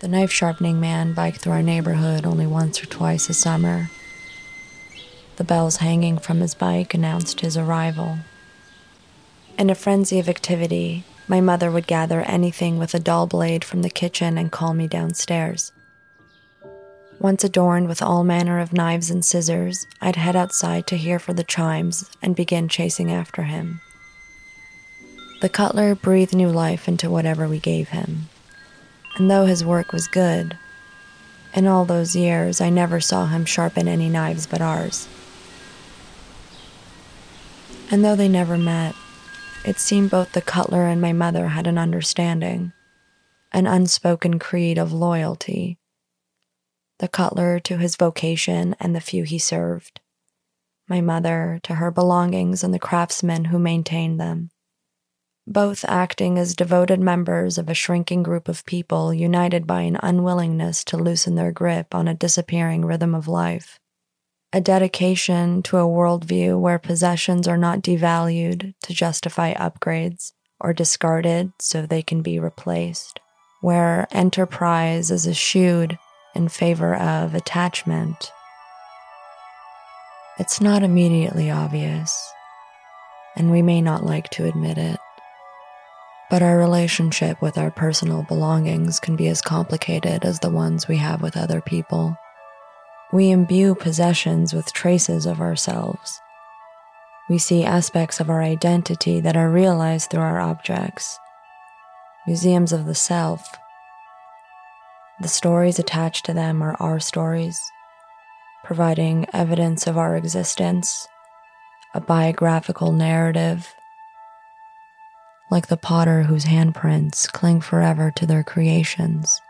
The knife sharpening man biked through our neighborhood only once or twice a summer. The bells hanging from his bike announced his arrival. In a frenzy of activity, my mother would gather anything with a dull blade from the kitchen and call me downstairs. Once adorned with all manner of knives and scissors, I'd head outside to hear for the chimes and begin chasing after him. The cutler breathed new life into whatever we gave him. And though his work was good, in all those years I never saw him sharpen any knives but ours. And though they never met, it seemed both the cutler and my mother had an understanding, an unspoken creed of loyalty. The cutler to his vocation and the few he served, my mother to her belongings and the craftsmen who maintained them. Both acting as devoted members of a shrinking group of people united by an unwillingness to loosen their grip on a disappearing rhythm of life a dedication to a worldview where possessions are not devalued to justify upgrades or discarded so they can be replaced, where enterprise is eschewed in favor of attachment. It's not immediately obvious, and we may not like to admit it. But our relationship with our personal belongings can be as complicated as the ones we have with other people. We imbue possessions with traces of ourselves. We see aspects of our identity that are realized through our objects, museums of the self. The stories attached to them are our stories, providing evidence of our existence, a biographical narrative. Like the potter whose handprints cling forever to their creations.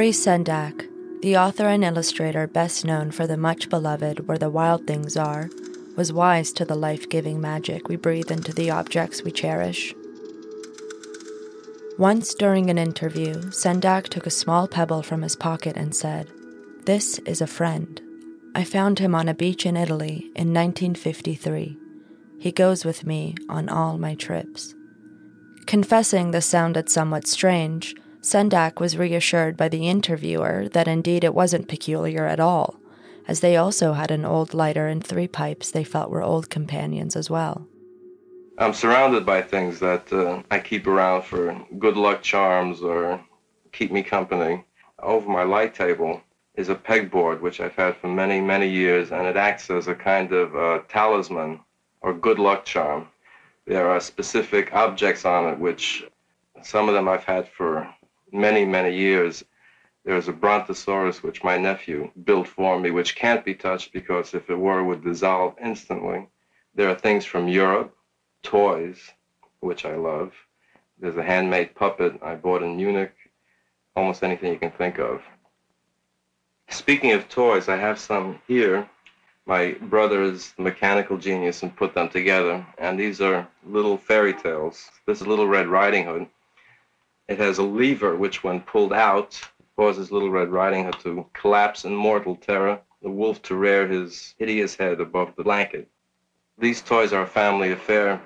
Maurice Sendak, the author and illustrator best known for the much beloved Where the Wild Things Are, was wise to the life giving magic we breathe into the objects we cherish. Once during an interview, Sendak took a small pebble from his pocket and said, This is a friend. I found him on a beach in Italy in 1953. He goes with me on all my trips. Confessing this sounded somewhat strange, Sendak was reassured by the interviewer that indeed it wasn't peculiar at all, as they also had an old lighter and three pipes they felt were old companions as well. I'm surrounded by things that uh, I keep around for good luck charms or keep me company. Over my light table is a pegboard which I've had for many, many years, and it acts as a kind of uh, talisman or good luck charm. There are specific objects on it which some of them I've had for many, many years. There's a brontosaurus which my nephew built for me, which can't be touched because if it were, it would dissolve instantly. There are things from Europe, toys, which I love. There's a handmade puppet I bought in Munich, almost anything you can think of. Speaking of toys, I have some here. My brother is a mechanical genius and put them together, and these are little fairy tales. This is Little Red Riding Hood. It has a lever which, when pulled out, causes Little Red Riding Hood to collapse in mortal terror, the wolf to rear his hideous head above the blanket. These toys are a family affair.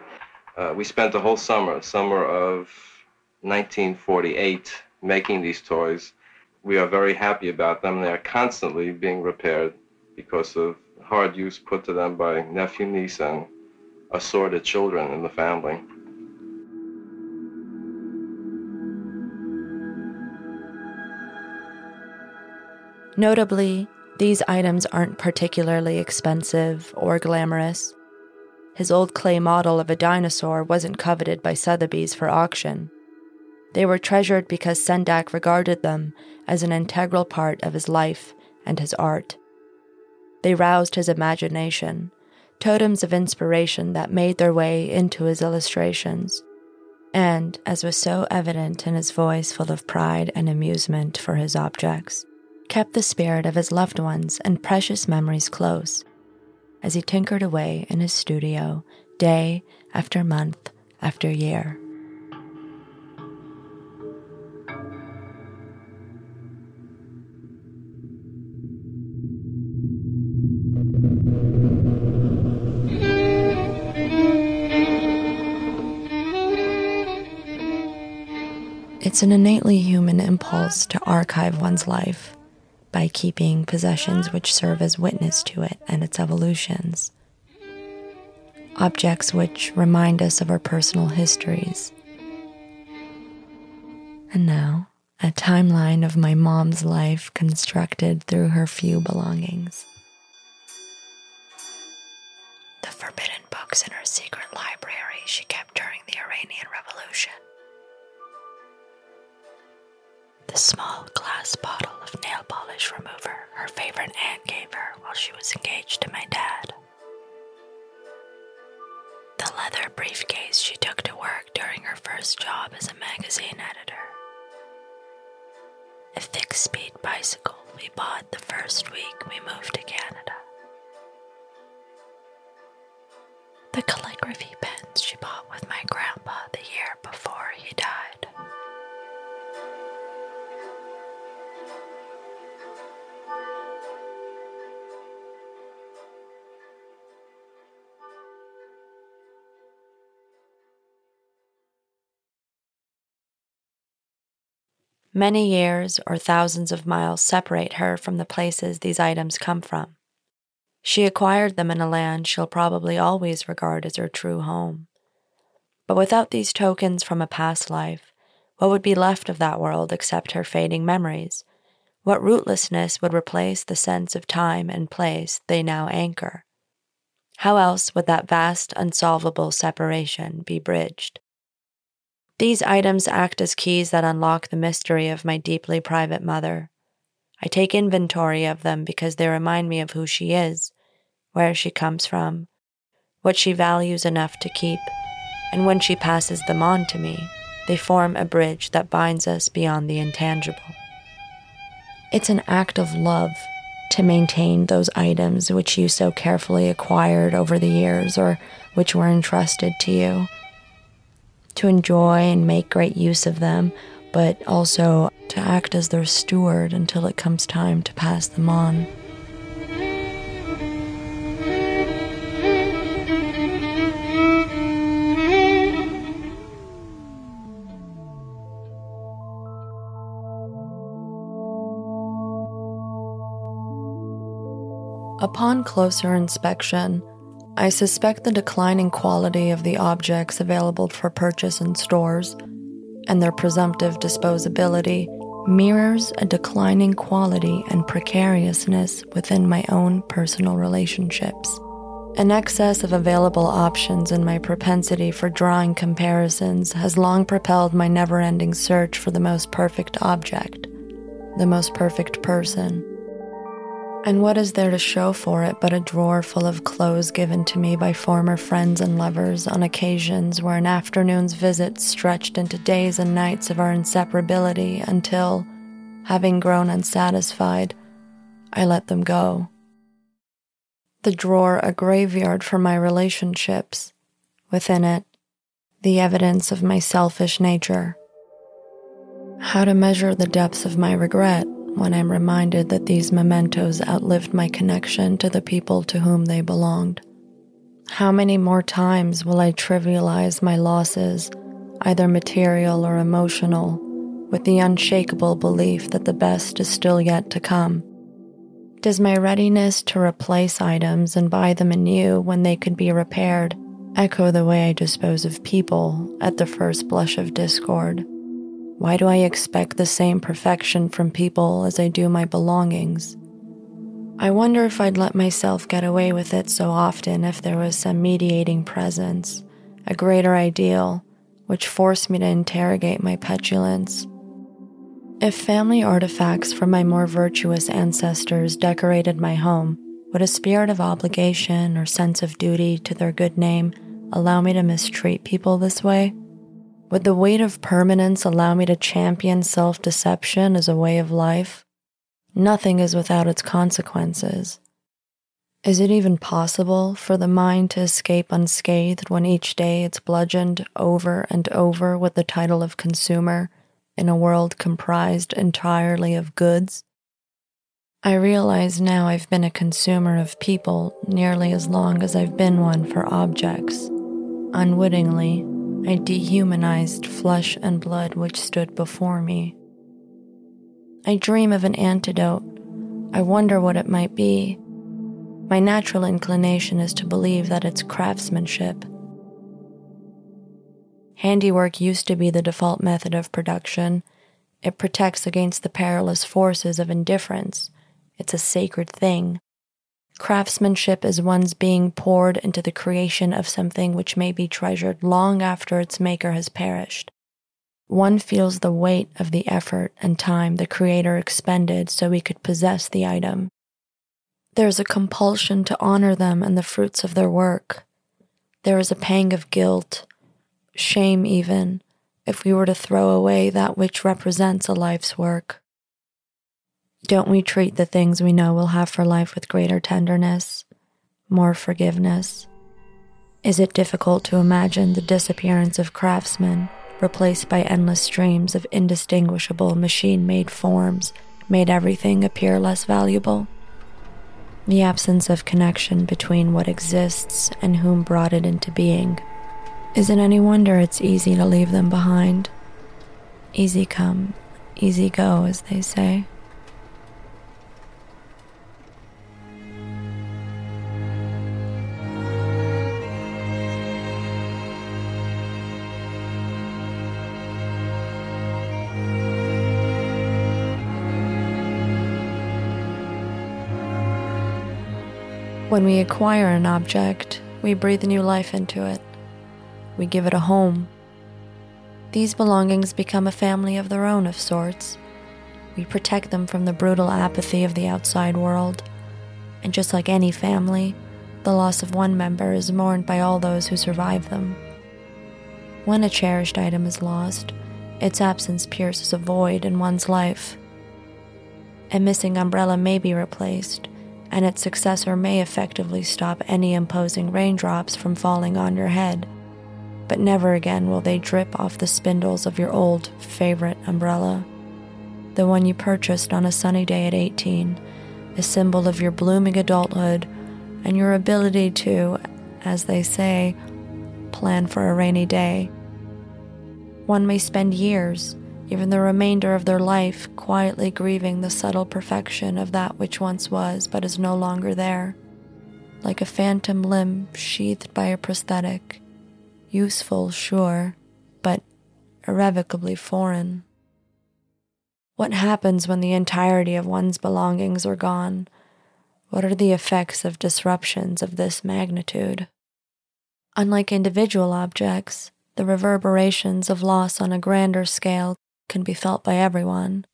Uh, we spent the whole summer, summer of 1948, making these toys. We are very happy about them. They are constantly being repaired because of hard use put to them by nephew, niece, and assorted children in the family. Notably, these items aren't particularly expensive or glamorous. His old clay model of a dinosaur wasn't coveted by Sotheby's for auction. They were treasured because Sendak regarded them as an integral part of his life and his art. They roused his imagination, totems of inspiration that made their way into his illustrations. and, as was so evident in his voice full of pride and amusement for his objects, kept the spirit of his loved ones and precious memories close as he tinkered away in his studio day after month after year. It's an innately human impulse to archive one's life by keeping possessions which serve as witness to it and its evolutions. Objects which remind us of our personal histories. And now, a timeline of my mom's life constructed through her few belongings. The forbidden books in her secret library she kept during the Iranian Revolution the small glass nail remover her favorite aunt gave her while she was engaged to my dad. The leather briefcase she took to work during her first job as a magazine editor. A fixed speed bicycle we bought the first week we moved to Canada. The calligraphy pens she bought with my grandpa the year Many years or thousands of miles separate her from the places these items come from. She acquired them in a land she'll probably always regard as her true home. But without these tokens from a past life, what would be left of that world except her fading memories? What rootlessness would replace the sense of time and place they now anchor? How else would that vast, unsolvable separation be bridged? These items act as keys that unlock the mystery of my deeply private mother. I take inventory of them because they remind me of who she is, where she comes from, what she values enough to keep, and when she passes them on to me, they form a bridge that binds us beyond the intangible. It's an act of love to maintain those items which you so carefully acquired over the years or which were entrusted to you to enjoy and make great use of them, but also to act as their steward until it comes time to pass them on. Upon closer inspection, I suspect the declining quality of the objects available for purchase in stores and their presumptive disposability mirrors a declining quality and precariousness within my own personal relationships. An excess of available options and my propensity for drawing comparisons has long propelled my never ending search for the most perfect object, the most perfect person and what is there to show for it but a drawer full of clothes given to me by former friends and lovers on occasions where an afternoon's visit stretched into days and nights of our inseparability until, having grown unsatisfied, I let them go. The drawer a graveyard for my relationships, within it, the evidence of my selfish nature. How to measure the depths of my regret when I'm reminded that these mementos outlived my connection to the people to whom they belonged. How many more times will I trivialize my losses, either material or emotional, with the unshakable belief that the best is still yet to come? Does my readiness to replace items and buy them anew when they could be repaired echo the way I dispose of people at the first blush of discord? Why do I expect the same perfection from people as I do my belongings? I wonder if I'd let myself get away with it so often if there was some mediating presence, a greater ideal, which forced me to interrogate my petulance. If family artifacts from my more virtuous ancestors decorated my home, would a spirit of obligation or sense of duty to their good name allow me to mistreat people this way? Would the weight of permanence allow me to champion self deception as a way of life? Nothing is without its consequences. Is it even possible for the mind to escape unscathed when each day it's bludgeoned over and over with the title of consumer in a world comprised entirely of goods? I realize now I've been a consumer of people nearly as long as I've been one for objects. Unwittingly, I dehumanized flesh and blood which stood before me. I dream of an antidote. I wonder what it might be. My natural inclination is to believe that it's craftsmanship. Handiwork used to be the default method of production. It protects against the perilous forces of indifference. It's a sacred thing. Craftsmanship is one's being poured into the creation of something which may be treasured long after its maker has perished. One feels the weight of the effort and time the Creator expended so we could possess the item. There's a compulsion to honor them and the fruits of their work. There is a pang of guilt, shame even, if we were to throw away that which represents a life's work. Don't we treat the things we know we'll have for life with greater tenderness, more forgiveness? Is it difficult to imagine the disappearance of craftsmen? replaced by endless streams of indistinguishable machine made forms, made everything appear less valuable. The absence of connection between what exists and whom brought it into being. Is it any wonder it's easy to leave them behind? Easy come, easy go, as they say. When we acquire an object, we breathe new life into it. We give it a home. These belongings become a family of their own of sorts. We protect them from the brutal apathy of the outside world. And just like any family, the loss of one member is mourned by all those who survive them. When a cherished item is lost, its absence pierces a void in one's life. A missing umbrella may be replaced, and its successor may effectively stop any imposing raindrops from falling on your head. But never again will they drip off the spindles of your old favorite umbrella. The one you purchased on a sunny day at 18, a symbol of your blooming adulthood and your ability to, as they say, plan for a rainy day. One may spend years, even the remainder of their life, quietly grieving the subtle perfection of that which once was but is no longer there, like a phantom limb sheathed by a prosthetic, useful, sure, but irrevocably foreign. What happens when the entirety of one's belongings are gone? What are the effects of disruptions of this magnitude? Unlike individual objects, the reverberations of loss on a grander scale can be felt by everyone.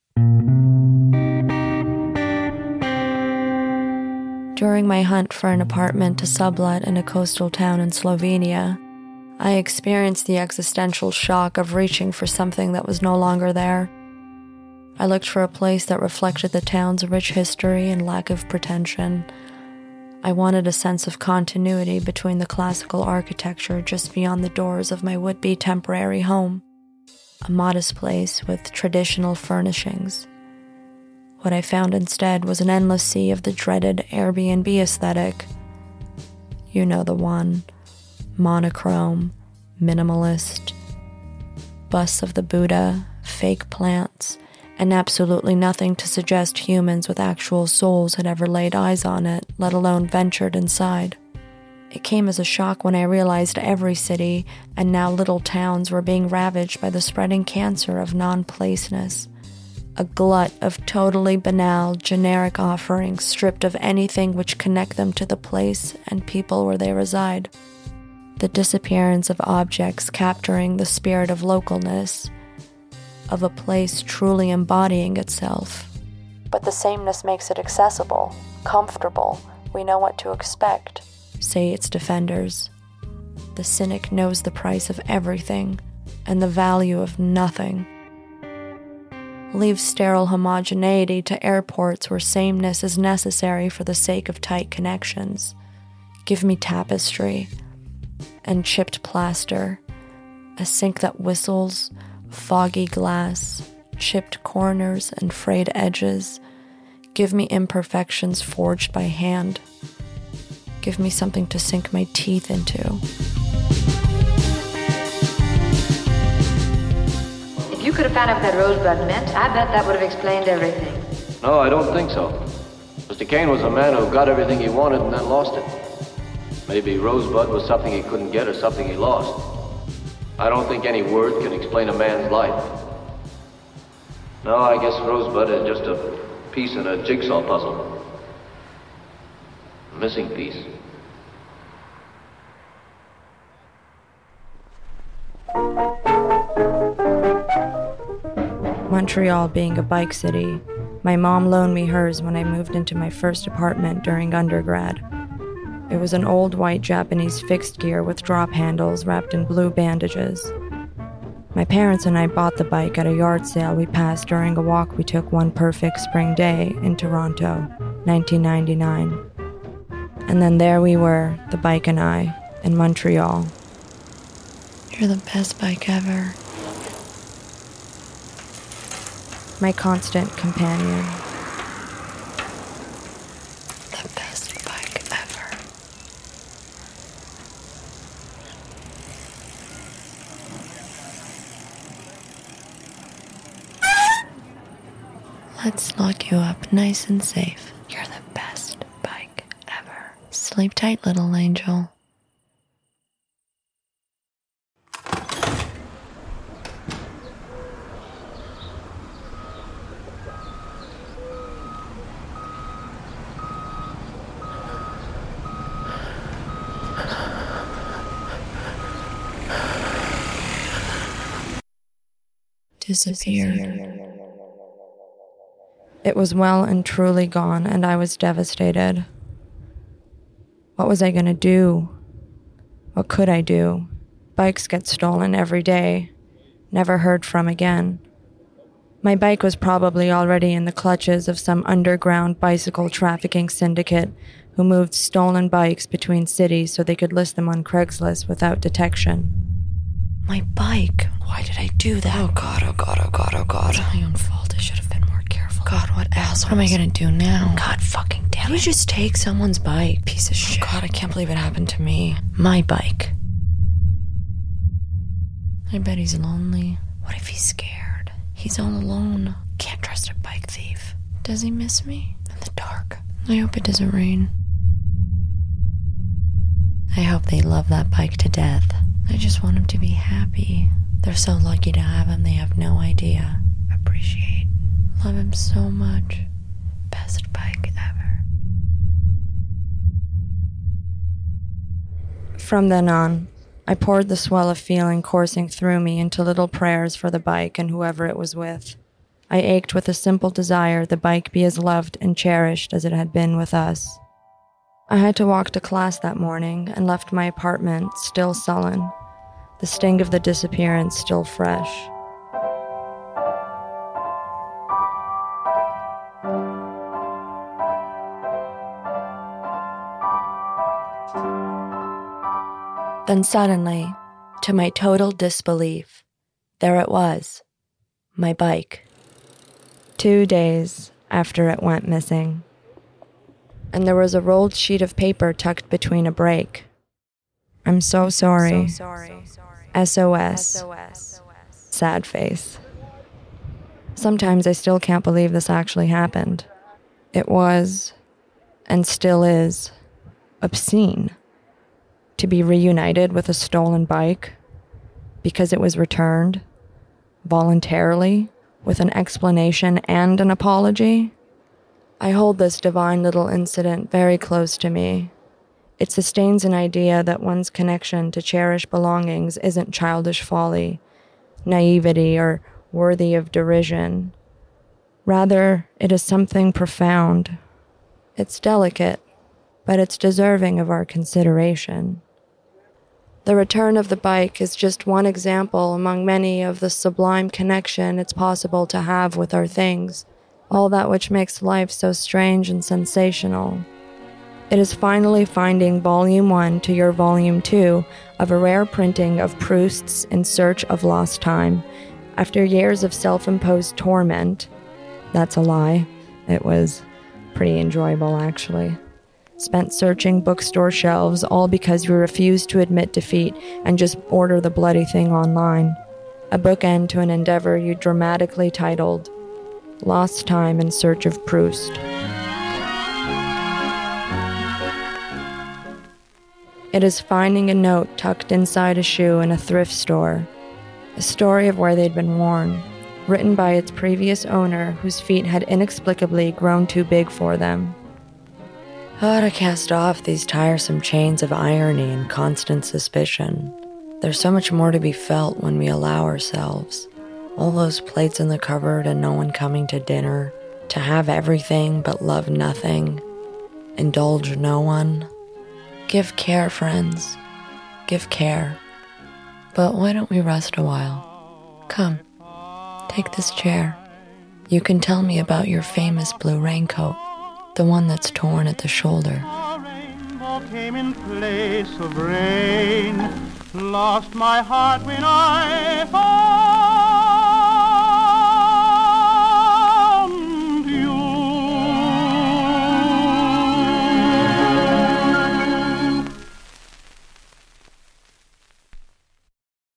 During my hunt for an apartment to sublet in a coastal town in Slovenia, I experienced the existential shock of reaching for something that was no longer there. I looked for a place that reflected the town's rich history and lack of pretension. I wanted a sense of continuity between the classical architecture just beyond the doors of my would be temporary home a modest place with traditional furnishings. What I found instead was an endless sea of the dreaded Airbnb aesthetic. You know the one monochrome, minimalist, busts of the Buddha, fake plants, and absolutely nothing to suggest humans with actual souls had ever laid eyes on it, let alone ventured inside. It came as a shock when I realized every city and now little towns were being ravaged by the spreading cancer of non placeness. A glut of totally banal, generic offerings stripped of anything which connect them to the place and people where they reside. The disappearance of objects capturing the spirit of localness, of a place truly embodying itself. But the sameness makes it accessible, comfortable, we know what to expect say its defenders. The cynic knows the price of everything and the value of nothing. Leave sterile homogeneity to airports where sameness is necessary for the sake of tight connections. Give me tapestry and chipped plaster, a sink that whistles, foggy glass, chipped corners and frayed edges. Give me imperfections forged by hand. Give me something to sink my teeth into. If you could have found out what that rosebud meant, I bet that would have explained everything. No, I don't think so. Mr. Kane was a man who got everything he wanted and then lost it. Maybe Rosebud was something he couldn't get or something he lost. I don't think any word can explain a man's life. No, I guess Rosebud is just a piece in a jigsaw puzzle. Missing piece. Montreal being a bike city, my mom loaned me hers when I moved into my first apartment during undergrad. It was an old white Japanese fixed gear with drop handles wrapped in blue bandages. My parents and I bought the bike at a yard sale we passed during a walk we took one perfect spring day in Toronto, 1999. And then there we were, the bike and I, in Montreal. You're the best bike ever my constant companion. The best bike ever. Let's lock you up nice and safe. You're the best bike ever. Sleep tight, little angel. disappeared. It was well and truly gone, and I was devastated. What was I going to do? What could I do? Bikes get stolen every day, never heard from again. My bike was probably already in the clutches of some underground bicycle trafficking syndicate who moved stolen bikes between cities so they could list them on Craigslist without detection. My bike. Why did I do that? Oh god, oh god, oh god, oh god. It's my own fault. I should have been more careful. God, what else? What am I gonna do now? God fucking damn How it. you just take someone's bike? Piece of shit. Oh god, I can't believe it happened to me. My bike. I bet he's lonely. What if he's scared? He's all alone. Can't trust a bike thief. Does he miss me? In the dark. I hope it doesn't rain. I hope they love that bike to death. I just want him to be happy. They're so lucky to have him, they have no idea. Appreciate. Love him so much. Best bike ever. From then on, I poured the swell of feeling coursing through me into little prayers for the bike and whoever it was with. I ached with a simple desire the bike be as loved and cherished as it had been with us. I had to walk to class that morning and left my apartment still sullen the sting of the disappearance still fresh. Then suddenly, to my total disbelief, there it was my bike. Two days after it went missing. And there was a rolled sheet of paper tucked between a brake. I'm so sorry. So sorry. SOS. SOS. Sad face. Sometimes I still can't believe this actually happened. It was, and still is, obscene to be reunited with a stolen bike because it was returned voluntarily with an explanation and an apology. I hold this divine little incident very close to me it sustains an idea that one's connection to cherished belongings isn't childish folly, naivety, or worthy of derision. Rather, it is something profound. It's delicate, but it's deserving of our consideration. The return of the bike is just one example among many of the sublime connection it's possible to have with our things, all that which makes life so strange and sensational. It is finally finding Volume 1 to your Volume 2 of a rare printing of Proust's In Search of Lost Time. After years of self imposed torment, that's a lie. It was pretty enjoyable, actually spent searching bookstore shelves, all because you refused to admit defeat and just order the bloody thing online. A bookend to an endeavor you dramatically titled Lost Time in Search of Proust. It is finding a note tucked inside a shoe in a thrift store, a story of where they'd been worn, written by its previous owner whose feet had inexplicably grown too big for them. How to cast off these tiresome chains of irony and constant suspicion. There's so much more to be felt when we allow ourselves. All those plates in the cupboard and no one coming to dinner. To have everything but love nothing. Indulge no one. Give care, friends. Give care. But why don't we rest a while? Come, take this chair. You can tell me about your famous blue raincoat the one that's torn at the shoulder. lost my heart when I